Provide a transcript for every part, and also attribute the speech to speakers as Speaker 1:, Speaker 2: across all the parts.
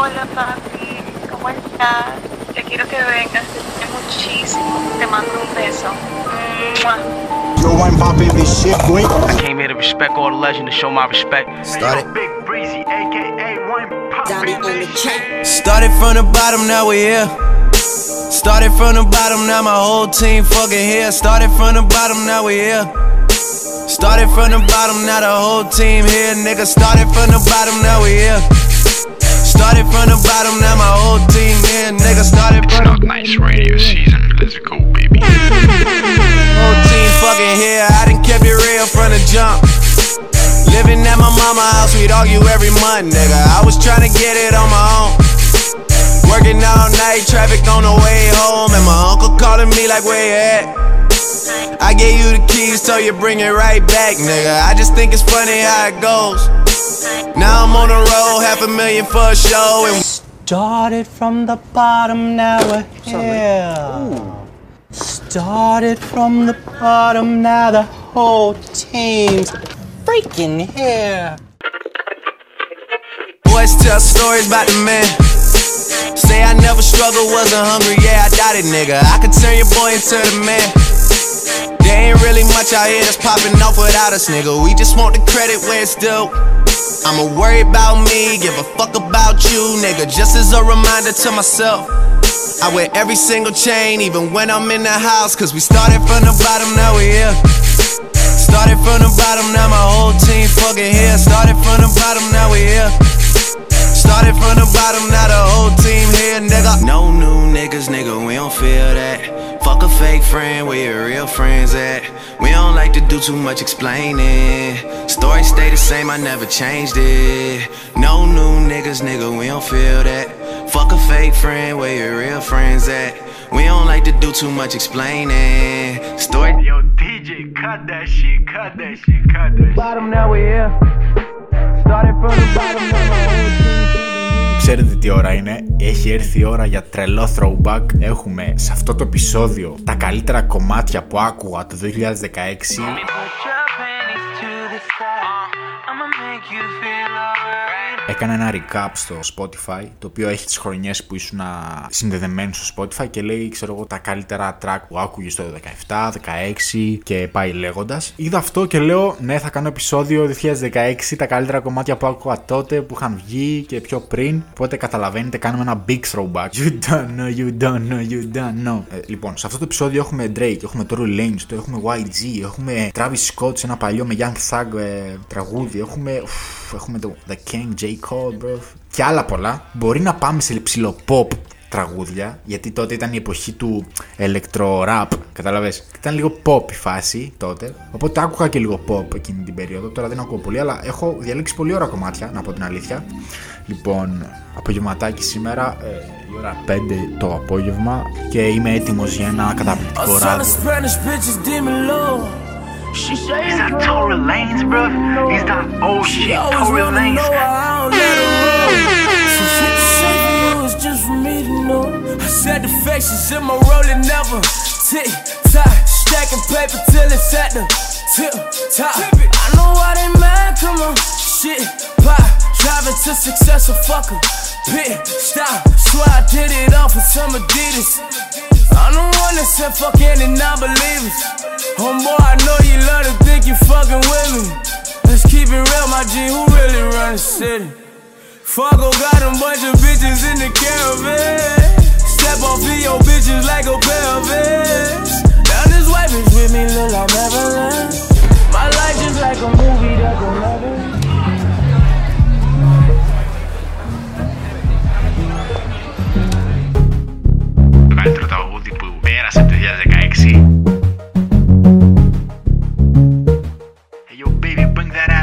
Speaker 1: Hola papi, ¿cómo estás? Te quiero que vengas, te quiero muchísimo. Te mando un beso. ¡Mua!
Speaker 2: Yo, I'm popping this shit, boy.
Speaker 3: I came here to respect all the legend to show my respect.
Speaker 2: Started.
Speaker 4: Big Breezy, aka Wayne
Speaker 5: Donnie on the track.
Speaker 6: Started from the bottom, now we here. Started from the bottom, now my whole team fucking here. Started from the bottom, now we here. Started from the bottom, now the whole team here. Nigga, started from the bottom, now we here. Started from the bottom, now my whole team here. Nigga, started from the
Speaker 7: Nights radio season. Let's go, baby.
Speaker 6: whole team fucking here. I done kept it real from the jump. Living at my mama house, we'd argue every month, nigga. I was trying to get it on my own. Working all night, traffic on the way home, and my uncle calling me like, where you at? I gave you the keys, so you bring it right back, nigga. I just think it's funny how it goes. Now I'm on the road, half a million for a show, and
Speaker 8: Started from the bottom, now we're here. Started from the bottom, now the whole team's freaking here.
Speaker 6: Boys tell stories about the man. Say I never struggled, wasn't hungry, yeah, I doubt it, nigga. I could turn your boy into the man. There ain't really much out here that's popping off without us, nigga. We just want the credit where it's due. I'ma worry about me, give a fuck about you, nigga. Just as a reminder to myself. I wear every single chain, even when I'm in the house. Cause we started from the bottom, now we here. Started from the bottom, now my whole team fucking here. Started from the bottom, now we here. Started from the bottom, now the whole team here, nigga. No new niggas, nigga, we don't feel that. Fuck a fake friend, where your real friends at? We don't like to do too much explaining. Story stay the same, I never changed it. No new niggas, nigga, we don't feel that. Fuck a fake friend, where your real friends at? We don't like to do too much explaining. Story
Speaker 4: Yo, DJ, cut that shit, cut that shit, cut that shit.
Speaker 6: bottom, now we here. Started from the bottom, now my whole team.
Speaker 9: Ξέρετε τι ώρα είναι, έχει έρθει η ώρα για τρελό throwback. Έχουμε σε αυτό το επεισόδιο τα καλύτερα κομμάτια που άκουγα το 2016. Έκανα ένα recap στο Spotify, το οποίο έχει τις χρονιές που ήσουν συνδεδεμένοι στο Spotify και λέει, ξέρω εγώ, τα καλύτερα track που άκουγες το 17, 16 και πάει λέγοντας. Είδα αυτό και λέω, ναι, θα κάνω επεισόδιο 2016, τα καλύτερα κομμάτια που άκουγα τότε, που είχαν βγει και πιο πριν. Οπότε καταλαβαίνετε, κάνουμε ένα big throwback. You don't know, you don't know, you don't know. Ε, λοιπόν, σε αυτό το επεισόδιο έχουμε Drake, έχουμε Tory Lanez, το έχουμε YG, έχουμε Travis Scott σε ένα παλιό με Young Thug ε, τραγούδι, έχουμε, ουφ, έχουμε το The King, J. Cole, bro. Και άλλα πολλά. Μπορεί να πάμε σε ψηλό pop τραγούδια, γιατί τότε ήταν η εποχή του electro-rap, καταλαβες. Ήταν λίγο pop η φάση τότε, οπότε άκουγα και λίγο pop εκείνη την περίοδο. Τώρα δεν ακούω πολύ, αλλά έχω διαλέξει πολύ ωραία κομμάτια, να πω την αλήθεια. Λοιπόν, απογευματάκι σήμερα, ε, η ώρα 5 το απόγευμα και είμαι έτοιμος για ένα καταπληκτικό ράδιο.
Speaker 4: Is that Tory Lanez, bro? Is that old shit, Tory Lanez?
Speaker 10: I said the faces in my rolling never tick tock, stacking paper till it's at the tip top. I know why they mad, come on, shit pop, driving to success, a fucker. Pit stop, swear I did it all for some Adidas. I'm the one that said fuck any non-believers. Homeboy, I know you love to think you fucking with me. Let's keep it real, my G, who really run the city? Fargo got a bunch of bitches in the caravan. Step off of your bitches like a pelvis. Down this white bitch with me look like Maryland. My life just like a movie that's a never.
Speaker 7: Το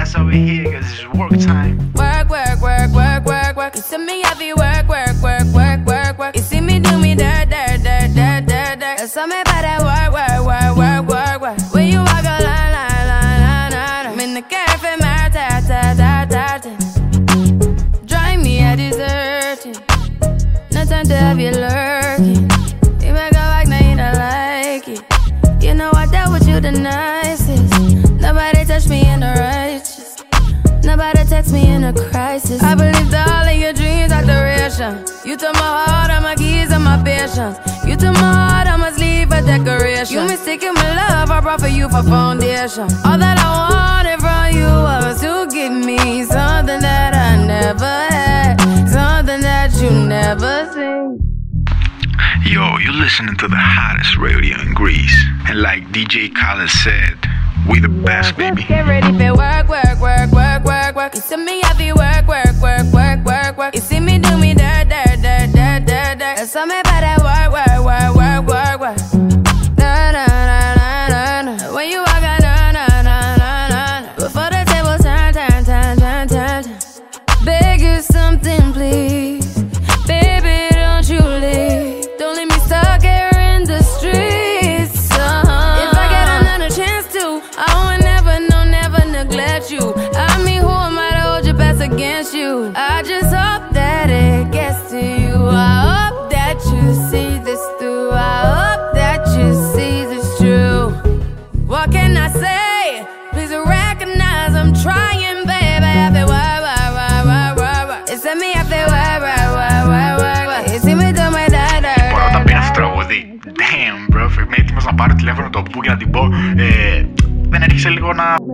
Speaker 4: ass over here, cause it's work time.
Speaker 11: Work, work, work, work, work, work. You see me heavy work, work, work, work, work, work. You see me do me dirt, dirt, dirt, dirt, dirt, dirt. There's something about that work, work, work, work, work, work. When you walk a line, line, line, line, line. I'm in the cafe, my ta, ta, ta, ta, ta. Drive me a deserting. No time to have you lurking. In a crisis. I believed all of your dreams are duration. You took my heart, all my keys, and my patience. You took my heart, I must leave a decoration. You mistaken my love, I brought for you for foundation. All that I wanted from you was to give me something that I never had, something that you never seen.
Speaker 7: Yo, you're listening to the hottest radio in Greece. And like DJ Khaled said, we the best, baby.
Speaker 11: Get ready for work, work, work, work, work, work. You see me happy work, work, work, work, work, work. You see me do me against you? I just hope that it gets to you. I hope that you see this through. I hope that you see this true. What can I say? Please recognize I'm trying, baby. I feel why, why, why, why, why, why. It's me, I feel why, why, why, why, why, why. You see me do my da, da,
Speaker 7: Μπορώ να
Speaker 11: da,
Speaker 7: τα πήρα
Speaker 11: da,
Speaker 7: στο τραγούδι. Damn, bro. Είμαι έτοιμος να πάρω τηλέφωνο το που για να την πω. Ε, δεν έρχεσαι λίγο να...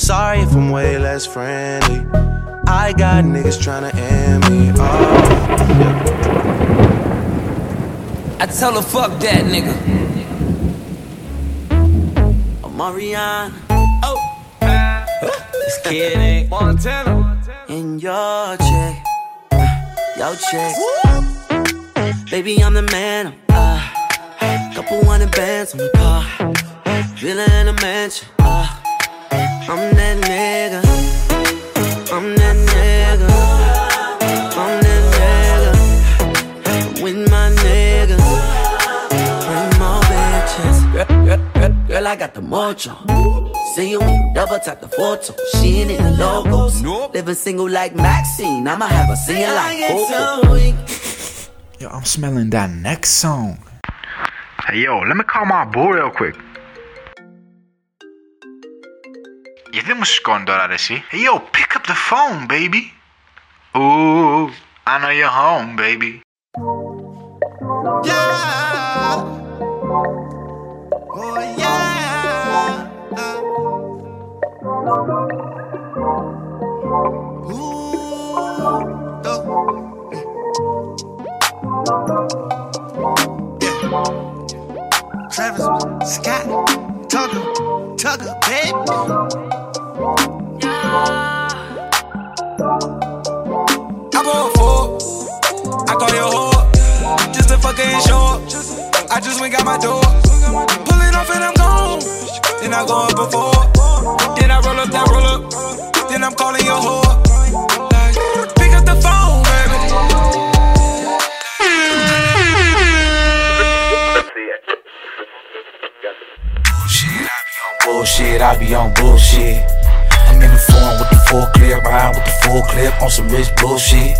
Speaker 6: Sorry if I'm way less friendly. I got niggas tryna end me off.
Speaker 10: I tell her fuck that nigga.
Speaker 6: Oh, Mariana,
Speaker 10: This kid ain't Montana.
Speaker 6: in your check, your check. Baby, I'm the man. i Uh, couple hundred bands on the car, villa in a mansion. I'm that nigga. I'm that nigga. I'm that nigga. With my niggas. Bring more bitches. Girl, girl, girl, girl, I got the mojo. See you when you double tap the photo. She ain't in the logos. Living single like Maxine. I'ma have her singing like Coco.
Speaker 9: Yo, I'm smelling that next song.
Speaker 7: Hey, yo, let me call my boo real quick. Γιατί δεν μου σηκώνει τώρα ρε εσύ. Hey, yo, pick up the phone, baby. Ooh, I know you're home, baby.
Speaker 6: Yeah. Oh yeah. Ooh. Travis Scott, Tucker, Tucker, baby.
Speaker 10: I bought four. I call your whore. Just to fucking show up. I just went got my door. Pull it off and I'm gone. Then I go up before. Then I roll up that roll up. Then I'm calling your whore. Pick up the phone, baby.
Speaker 5: Bullshit, I be on bullshit. I'm in the phone with the full clip, ride with the full clip on some rich bullshit.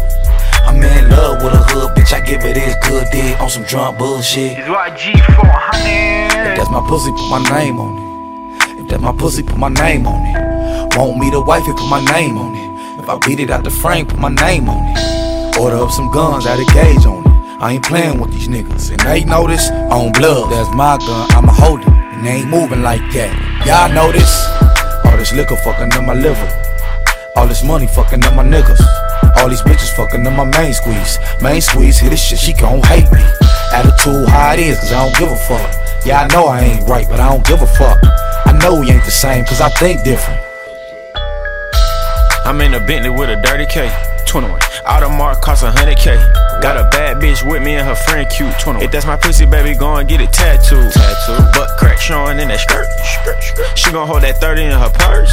Speaker 5: I'm in love with a hood bitch, I give it this good dick on some drunk bullshit.
Speaker 7: It's YG400.
Speaker 5: If that's my pussy, put my name on it. If that's my pussy, put my name on it. Want me to wife it, put my name on it. If I beat it out the frame, put my name on it. Order up some guns, add a gauge on it. I ain't playing with these niggas. And they know this on blood. That's my gun, I'ma hold it. And they ain't moving like that. Y'all know this. All this liquor fucking up my liver. All this money fucking up my niggas. All these bitches fucking up my main squeeze. Main squeeze, hit this shit, she gon' hate me. Attitude how it is, cause I don't give a fuck. Yeah, I know I ain't right, but I don't give a fuck. I know we ain't the same, cause I think different.
Speaker 12: I'm in a Bentley with a dirty K. 21. Audemars cost a hundred K. Got a bad bitch with me and her friend cute. If that's my pussy, baby, go and get it tattooed. Tattoo. Butt crack showing in that skirt. She gon' hold that 30 in her purse.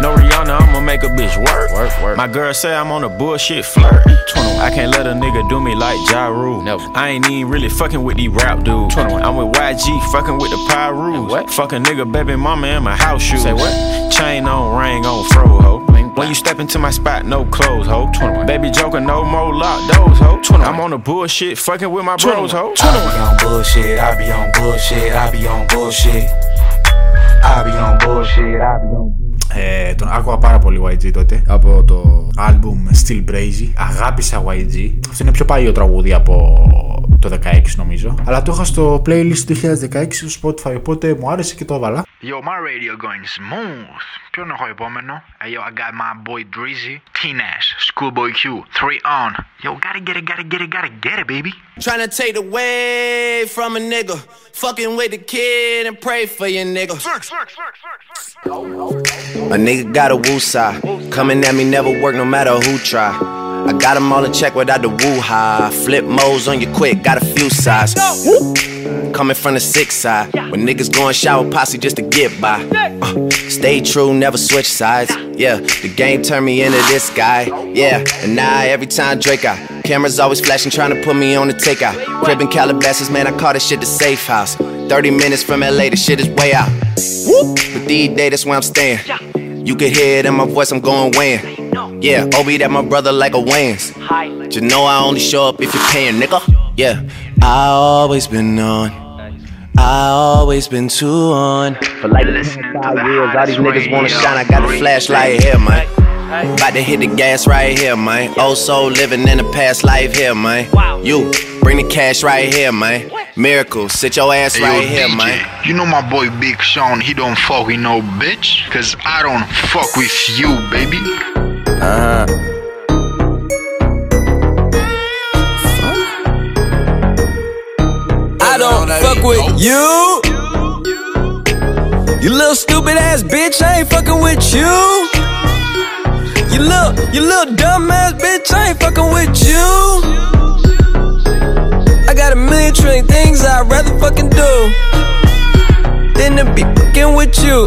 Speaker 12: No Rihanna, I'ma make a bitch work. work, work. My girl say I'm on a bullshit flirt. I can't let a nigga do me like Ja Rule. I ain't even really fucking with these rap dudes. I'm with YG, fucking with the. What? Fuck a nigga, baby mama in my house shoes. Say what? Chain on, ring on, fro ho. When you step into my spot, no clothes, ho. Baby joker, no more lock doors, ho. I'm on the bullshit, fucking with my bros, ho.
Speaker 5: I be on bullshit, I be on bullshit, I be on bullshit. I be on bullshit, I be on
Speaker 13: Ε, τον άκουγα πάρα πολύ YG τότε από το album Still Brazy. Αγάπησα YG. Αυτό είναι πιο παλιό τραγούδι από το 16 νομίζω. Αλλά το είχα στο playlist του 2016 στο Spotify οπότε μου άρεσε και το έβαλα.
Speaker 9: Yo, my radio going smooth. Ποιον έχω επόμενο? Hey, yo, I got my boy Drizzy, T-Nash, Schoolboy Q, 3 on. Yo, gotta get it, gotta get it, gotta get it, baby.
Speaker 14: Tryna take it away from a nigga. Fucking with the kid and pray for your nigga. A nigga got a woo side. Coming at me never work no matter who try. I got them all in check without the woo high. Flip modes on you quick, got a few sides. Coming from the six side. When niggas going shower posse just to get by. Uh, stay true, never switch sides. Yeah, the game turned me into this guy. Yeah, and now every time Drake out. Cameras always flashing, trying to put me on the takeout. Crib in Calabasas, man, I call this shit the safe house. 30 minutes from LA, the shit is way out. But these days, that's where I'm staying. You can hear it in my voice, I'm going weighing. Yeah, Obi, that my brother like a Wayans. But you know I only show up if you're paying, nigga. Yeah, I always been on. I always been too on. For like five years, all these niggas wanna shine. I got the flashlight here, man. About to hit the gas right here, man. Oh, so living in the past life here, man. You bring the cash right here, man. Miracle, sit your ass
Speaker 9: Hey, yo,
Speaker 14: right here,
Speaker 9: DJ,
Speaker 14: man.
Speaker 9: You know my boy Big Sean, he don't fuck with no bitch. Cause I don't fuck with you, baby.
Speaker 14: I don't fuck with you. You little stupid ass bitch, I ain't fucking with you. You little, you little dumb ass bitch, I ain't fucking with you. I got a million trillion things I'd rather fucking do than to be fucking with you.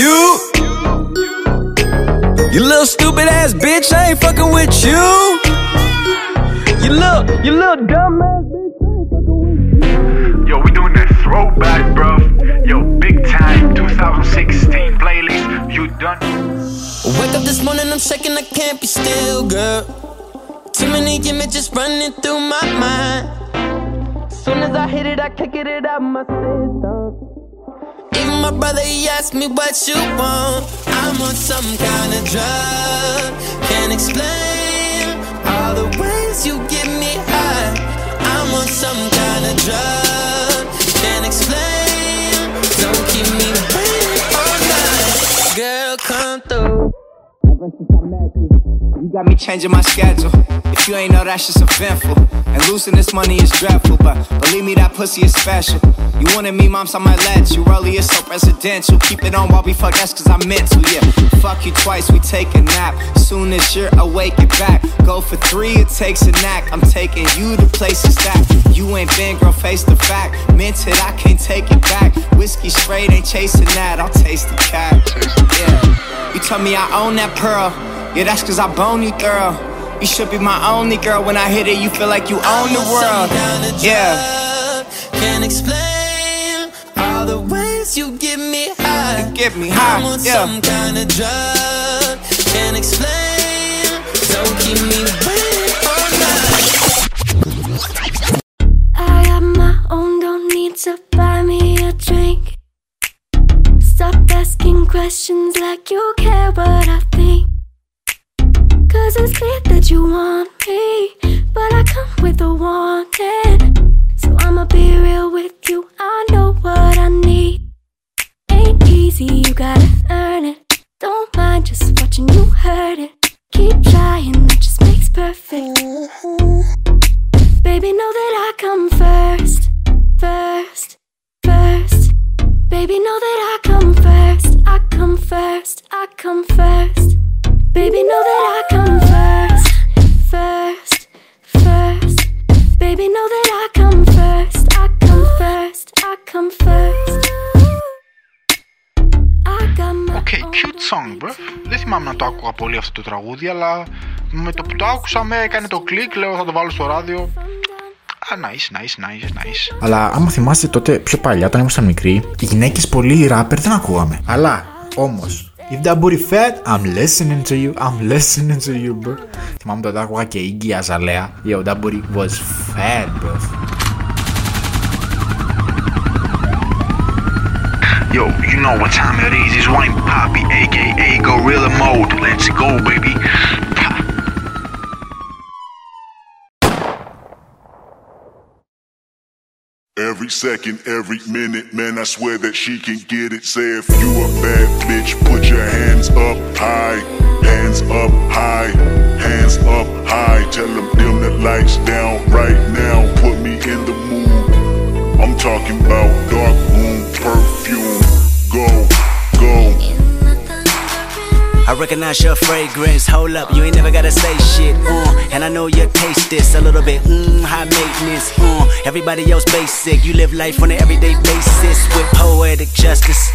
Speaker 14: You You little stupid ass bitch, I ain't fucking with you. You little, you little dumb ass bitch, I ain't fucking with you.
Speaker 9: Yo, we doing that throwback, bro. Yo, big time 2016 playlist. You done?
Speaker 15: Wake up this morning, I'm shaking, I can't be still, girl. Too many images running through my mind. Soon as I hit it, I can't it out my system. Even my brother, he asked me what you want. I'm on some kind of drug. Can't explain all the ways you get me
Speaker 16: got me changing my schedule. If you ain't know that shit's eventful. And losing this money is dreadful, but believe me, that pussy is special. You wanted me, moms, I might let you. Early is so residential. Keep it on while we fuck, that's cause I'm meant to, yeah. Fuck you twice, we take a nap. Soon as you're awake, get back. Go for three, it takes a knack. I'm taking you to places that you ain't been, girl, face the fact. Meant it, I can't take it back. Whiskey straight, ain't chasing that. I'll taste the cat. Yeah. You tell me I own that pearl. Yeah, that's cause I bone you girl.
Speaker 6: You should be my only girl. When I hit it, you feel like you own the world. Yeah.
Speaker 10: Can't explain all the ways you get me high.
Speaker 6: You Get me high.
Speaker 10: I'm on
Speaker 6: yeah.
Speaker 10: some kind of drug. Can't explain. Don't keep me waiting all night.
Speaker 7: I got my own, don't need to buy me a drink. Stop asking questions like you care what I think. It's clear that you want me, but I come with a warning. So I'ma be real with you, I know what I need. Ain't easy, you gotta earn it. Don't mind just watching you hurt it. Keep trying, it just makes perfect. Baby, know that I come first, first, first. Baby, know that I come first, I come first, I come first. Baby, know that I come first, first, first. Baby, know that I come first, I come first, I come first. I got my
Speaker 17: Οκ, cute song, bro. Δεν θυμάμαι να το άκουγα πολύ αυτό το τραγούδι, αλλά με το που το άκουσα με έκανε το κλικ, λέω θα το βάλω στο ράδιο. Α, nice, nice, nice, nice.
Speaker 9: Αλλά άμα θυμάστε τότε πιο παλιά, όταν ήμασταν μικροί, οι γυναίκες πολύ ράπερ δεν ακούγαμε. Αλλά όμως, If that booty fat, I'm listening to you. I'm listening to you, bro. Θυμάμαι τότε άκουγα και Iggy Azalea. Yo, that booty was fat, bro.
Speaker 17: Yo, you know what time it is. It's Wine Papi, aka Gorilla Mode. Let's go, baby.
Speaker 18: Every second, every minute, man, I swear that she can get it. Say if you a bad bitch, put your hands up high, hands up high, hands up high. Tell them dim the lights down right now, put me in the mood. I'm talking about dark room perfume. Go, go.
Speaker 19: I recognize your fragrance. Hold up, you ain't never gotta say shit. Uh, and I know you taste this a little bit. Mmm, high maintenance. Uh, everybody else basic. You live life on an everyday basis with poetic justice.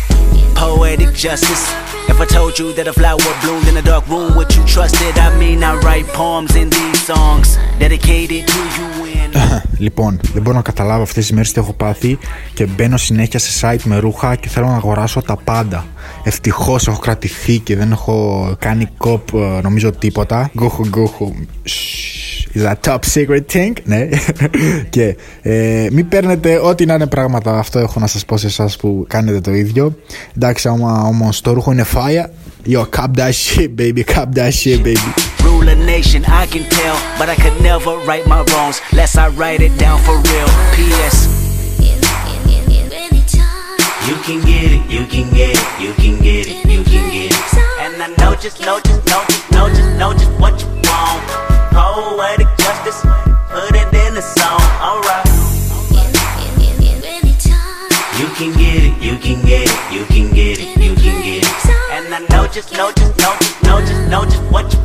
Speaker 19: Poetic justice. If I told you that a flower bloomed in a dark room, would you trust it? I mean, I write poems in these songs dedicated to you.
Speaker 9: λοιπόν, δεν μπορώ να καταλάβω αυτές τις μέρες τι έχω πάθει και μπαίνω συνέχεια σε site με ρούχα και θέλω να αγοράσω τα πάντα. Ευτυχώς έχω κρατηθεί και δεν έχω κάνει κοπ ε, νομίζω τίποτα. Γκούχου γκούχου. Is that top secret thing? Ναι. και ε, μην παίρνετε ό,τι να είναι πράγματα. Αυτό έχω να σας πω σε εσάς που κάνετε το ίδιο. Εντάξει, άμα όμως το ρούχο είναι fire. Yo, cop that shit, baby. Cop that shit, baby.
Speaker 19: Rule a nation, I can tell, but I could never right my wrongs, lest I write it down for real. P.S. You can get it, you can get it, you can get it, you can get it. And I know just, know just, know just, know just, know just what you want. Poetic justice, put it just, know just, know know just, know just what you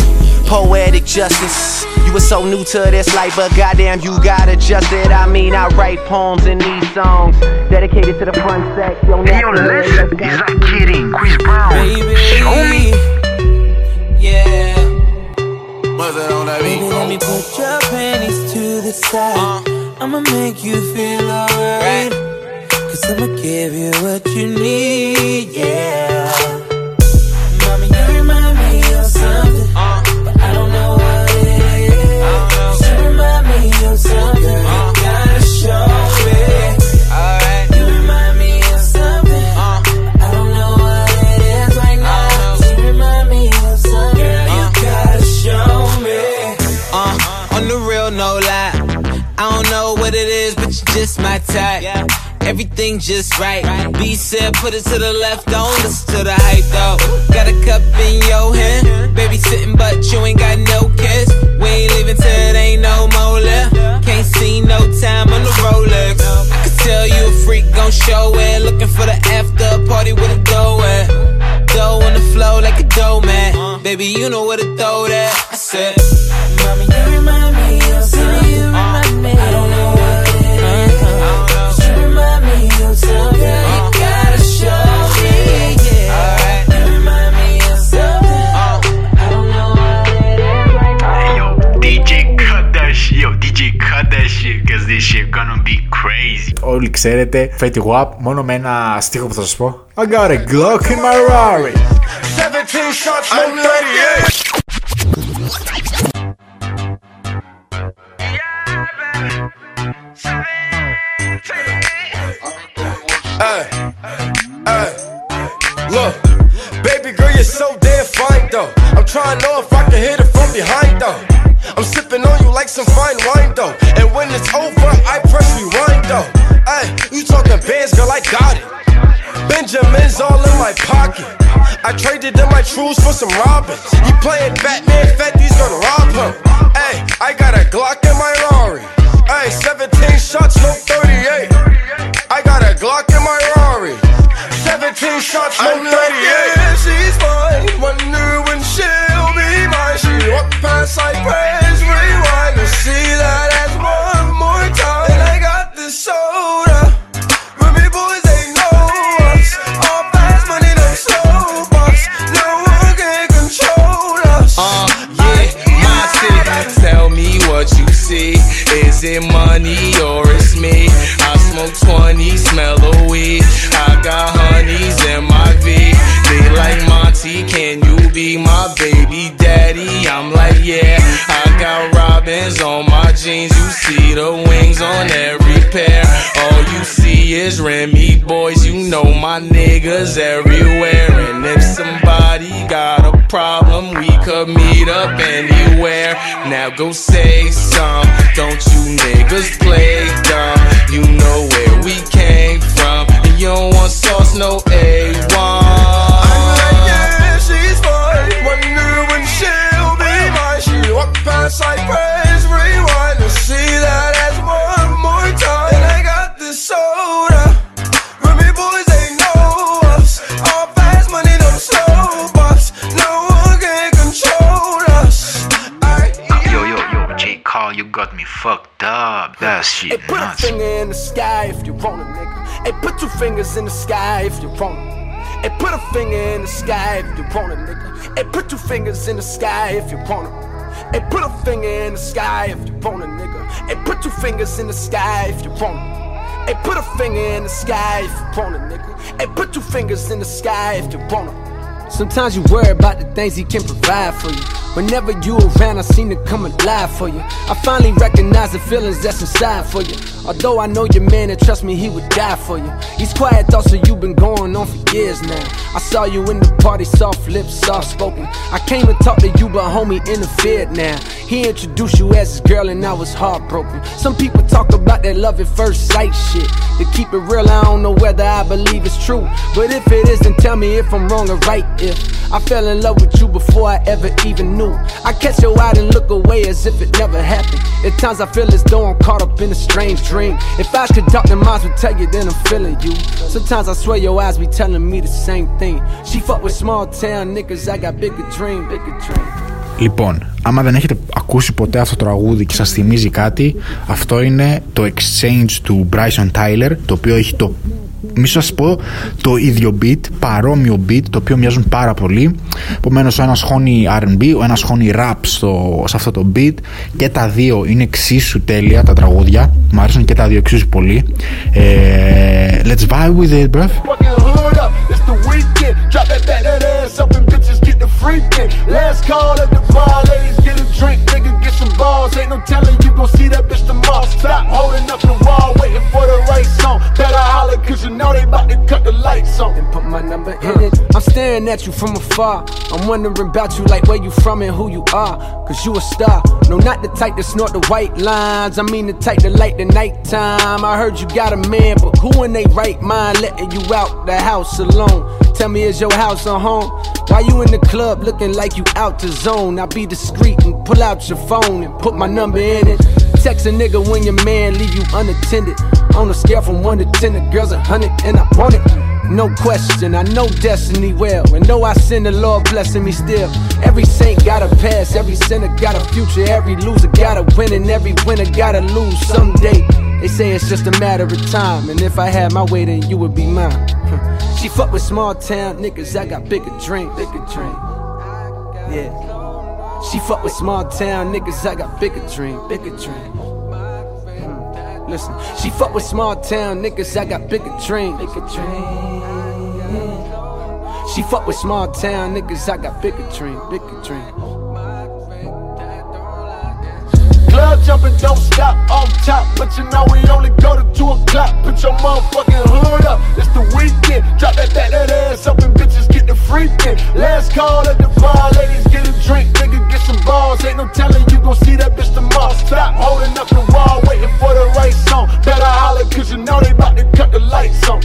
Speaker 6: Poetic justice. You were so new to this life, but goddamn, you got adjusted. I mean, I write poems in these songs dedicated to the front sex. Yo,
Speaker 17: Hey, yo, listen, he's not kidding. Chris Brown, show me.
Speaker 10: Yeah. Baby, let me put your panties to the side. Uh. I'ma make you feel alright. Cause I'ma give you what you need, yeah.
Speaker 6: Just my type.
Speaker 10: everything just right. B said, put it to the left, don't listen to the hype though. Got a cup in your hand, baby sitting, but you ain't got no kiss. We ain't leaving till it ain't no more left. Can't see no time on the Rolex. I could tell you a freak gon' show it. Looking for the after party with a dough at. Dough on the flow like a dough man. Baby, you know where to throw that. I said,
Speaker 9: ξέρετε, Fetty Wap, μόνο με ένα στίχο που θα σας πω. I got a Glock in my Rari.
Speaker 10: 17 shots, no 38.
Speaker 20: Hey, hey, look, baby girl, you're so damn fine though. I'm trying to know if I can hit it from behind though. I'm sipping on you like some fine wine though. And when it's over, I press rewind though. Hey, you talking bands, girl, I got it. Benjamin's all in my pocket. I traded in my trues for some robins. You playing Batman, Fetty's gonna rob
Speaker 10: Now go say some. Don't you niggas play dumb? You know where we came from. And you don't want sauce, no A1.
Speaker 20: That
Speaker 7: shit
Speaker 21: Put a finger in the sky if you want it, nigga. Hey, put two fingers in the sky if you want it. Hey, put a finger in the sky if you want it, nigga. Hey, put two fingers in the sky if you want it. Hey, put a finger in the sky if you want it, nigga. Hey, put two fingers in the sky if you want it. Hey, put a finger in the sky if you want it, nigga. Hey, put two fingers in the sky if you want it. Sometimes you worry about the things he can provide for you. Whenever you around, I seem to come alive for you. I finally recognize the feelings that's inside for you. Although I know your man and trust me, he would die for you. These quiet thoughts of you been going on for years now. I saw you in the party, soft lips, soft spoken. I came to talk to you, but homie interfered now. He introduced you as his girl, and I was heartbroken. Some people talk about that love at first sight shit. To keep it real, I don't know whether I believe it's true. But if it is, then tell me if I'm wrong or right. If I fell in love with you before I ever even knew, new. I catch your eye and look away as if it never happened. At times I feel as though I'm caught up in a strange dream. If I could talk, then minds would tell you then I'm feeling you. Sometimes I swear your eyes be telling me the same thing. She fuck with small town niggas, I got bigger dream, bigger dream.
Speaker 9: Λοιπόν, άμα δεν έχετε ακούσει ποτέ αυτό το τραγούδι και σας θυμίζει κάτι, αυτό είναι το Exchange του Bryson Tiller, το οποίο έχει το μη σας πω το ίδιο beat, παρόμοιο beat, το οποίο μοιάζουν πάρα πολύ. Επομένως, ο ένας χώνει R&B, ο ένας χώνει rap στο, σε αυτό το beat και τα δύο είναι εξίσου τέλεια τα τραγούδια. Μ' αρέσουν και τα δύο εξίσου πολύ. Ε, let's vibe with it, bruv.
Speaker 22: Fucking hood up, it's the weekend. Drop that back, that ass up and bitches get the freaking. Last call at the bar, ladies get a drink, nigga get some balls. Ain't no telling you gon' see that bitch tomorrow. Stop holding up the wall, waiting for the right song. Better holler, cause you know they bout to cut the lights on.
Speaker 21: And put my number in it. I'm staring at you from afar. I'm I'm wondering about you, like where you from and who you are. Cause you a star. No, not the type to snort the white lines. I mean the type to light the nighttime. I heard you got a man, but who in they right mind letting you out the house alone? Tell me, is your house a home? Why you in the club looking like you out the zone? I be discreet and pull out your phone and put my number in it. Text a nigga when your man leave you unattended. On a scale from 1 to 10, the girl's a 100 and I want it. No question, I know destiny well. And though I sin, the Lord blessing me still. Every saint got a past, every sinner got a future, every loser got a win, and every winner gotta lose someday. They say it's just a matter of time, and if I had my way, then you would be mine. She fuck with small town niggas, I got bigger drink, bigger drink. Yeah. She fuck with small town niggas, I got bigger drink, bigger drink. Hmm. Listen, she fuck with small town niggas, I got bigger drink, bigger drink. She fuck with small town niggas, I got bigger drink, bigger drink.
Speaker 22: Jumping, don't stop off top. But you know we only go to 2 o'clock. Put your motherfucking hood up. It's the weekend. Drop that back, that ass up and bitches get the freaking. Last call at the bar, ladies get a drink. Nigga get some balls. Ain't no telling you gon' see that bitch tomorrow. Stop holding up the wall, waiting for the right song. Better holler, cause you know they about to cut the lights on.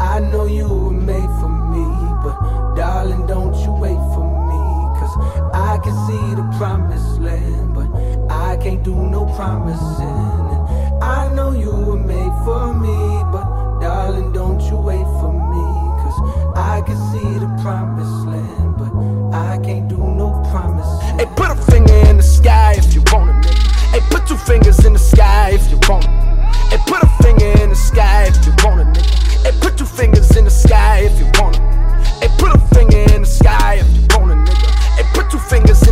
Speaker 21: I know you were made for me, but darling, don't you wait for me. Cause I can see the promised land, do no promising. I know you were made for me, but darling, don't you wait for me. Cause I can see the promised land, but I can't do no promising. Hey, put a finger in the sky if you want it, nigga. Hey, put two fingers in the sky if you want it. Hey, put a finger in the sky if you want it, nigga. Hey, put two fingers in the sky if you want it. Hey, put a finger in the sky if you want it, nigga. Hey, put two fingers in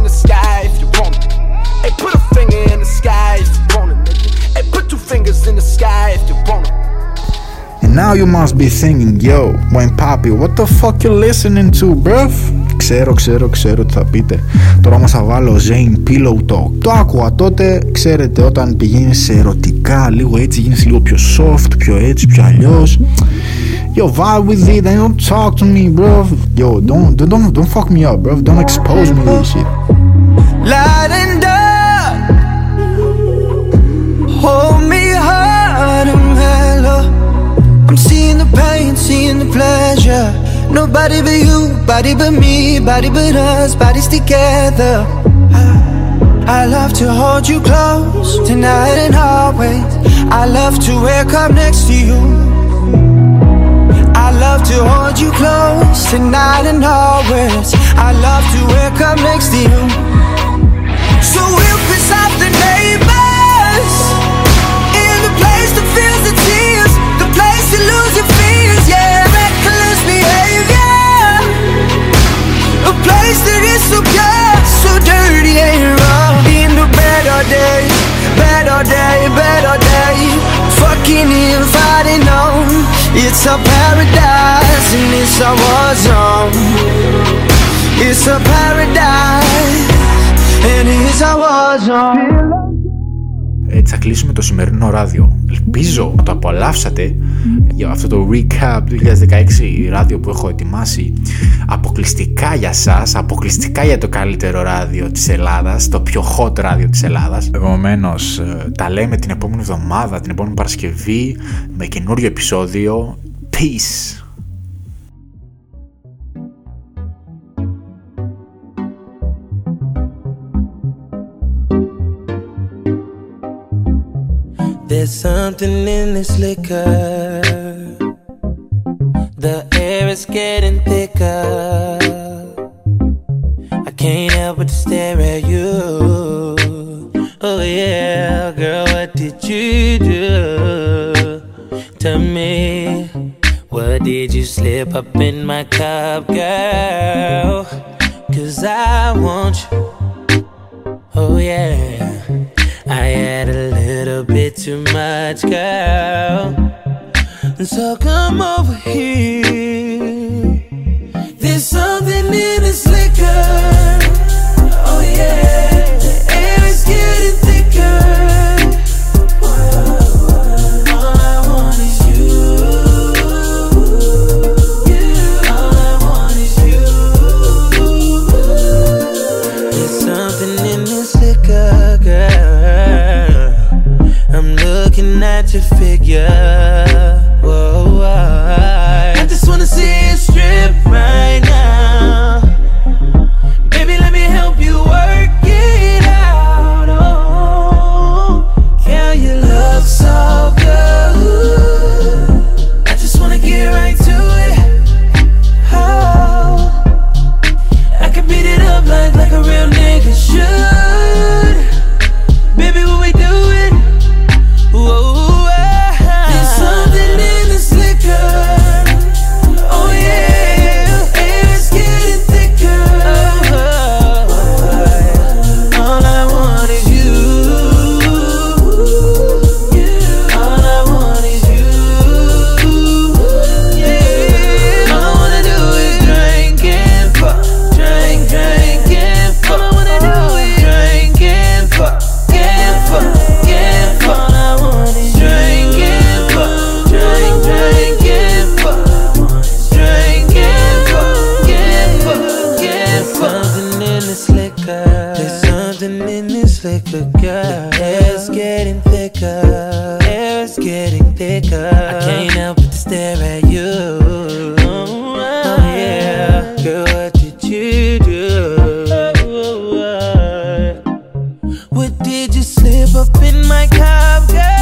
Speaker 9: now you must be thinking, yo, Wayne Papi, what the fuck you listening to, bruv? Ξέρω, ξέρω, ξέρω τι θα πείτε. Τώρα όμως θα βάλω Zane Pillow Talk. Το άκουγα τότε, ξέρετε, όταν πηγαίνεις σε ερωτικά, λίγο έτσι, γίνεις λίγο πιο soft, πιο έτσι, πιο αλλιώς. Yo, vibe with it, and don't talk to me, bro. Yo, don't, don't, don't, don't fuck me up, bro. Don't expose me to this shit.
Speaker 10: Light and dark. Nobody but you, body but me, body but us, bodies together. I love to hold you close tonight and always. I love to wake up next to you. I love to hold you close tonight and always. I love to wake up next to you. So we'll piss off the neighbors place that is so pure, so dirty and raw. In the better day, better day, better day, fucking inviting on. It's a paradise and it's a war zone. It's a paradise and it's a war zone.
Speaker 9: Έτσι θα κλείσουμε το σημερινό ράδιο. Ελπίζω να το απολαύσατε για αυτό το recap του 2016 ράδιο που έχω ετοιμάσει αποκλειστικά για σας, αποκλειστικά για το καλύτερο ράδιο της Ελλάδας, το πιο hot ράδιο της Ελλάδας. Επομένως, τα λέμε την επόμενη εβδομάδα, την επόμενη Παρασκευή με καινούριο επεισόδιο. Peace!
Speaker 10: There's something in this liquor. The air is getting thicker. I can't help but to stare at you. Oh, yeah, girl, what did you do? Tell me, what did you slip up in my cup, girl? Cause I want you. Oh, yeah. Much, girl. So come over here. Slip up in my cab, girl.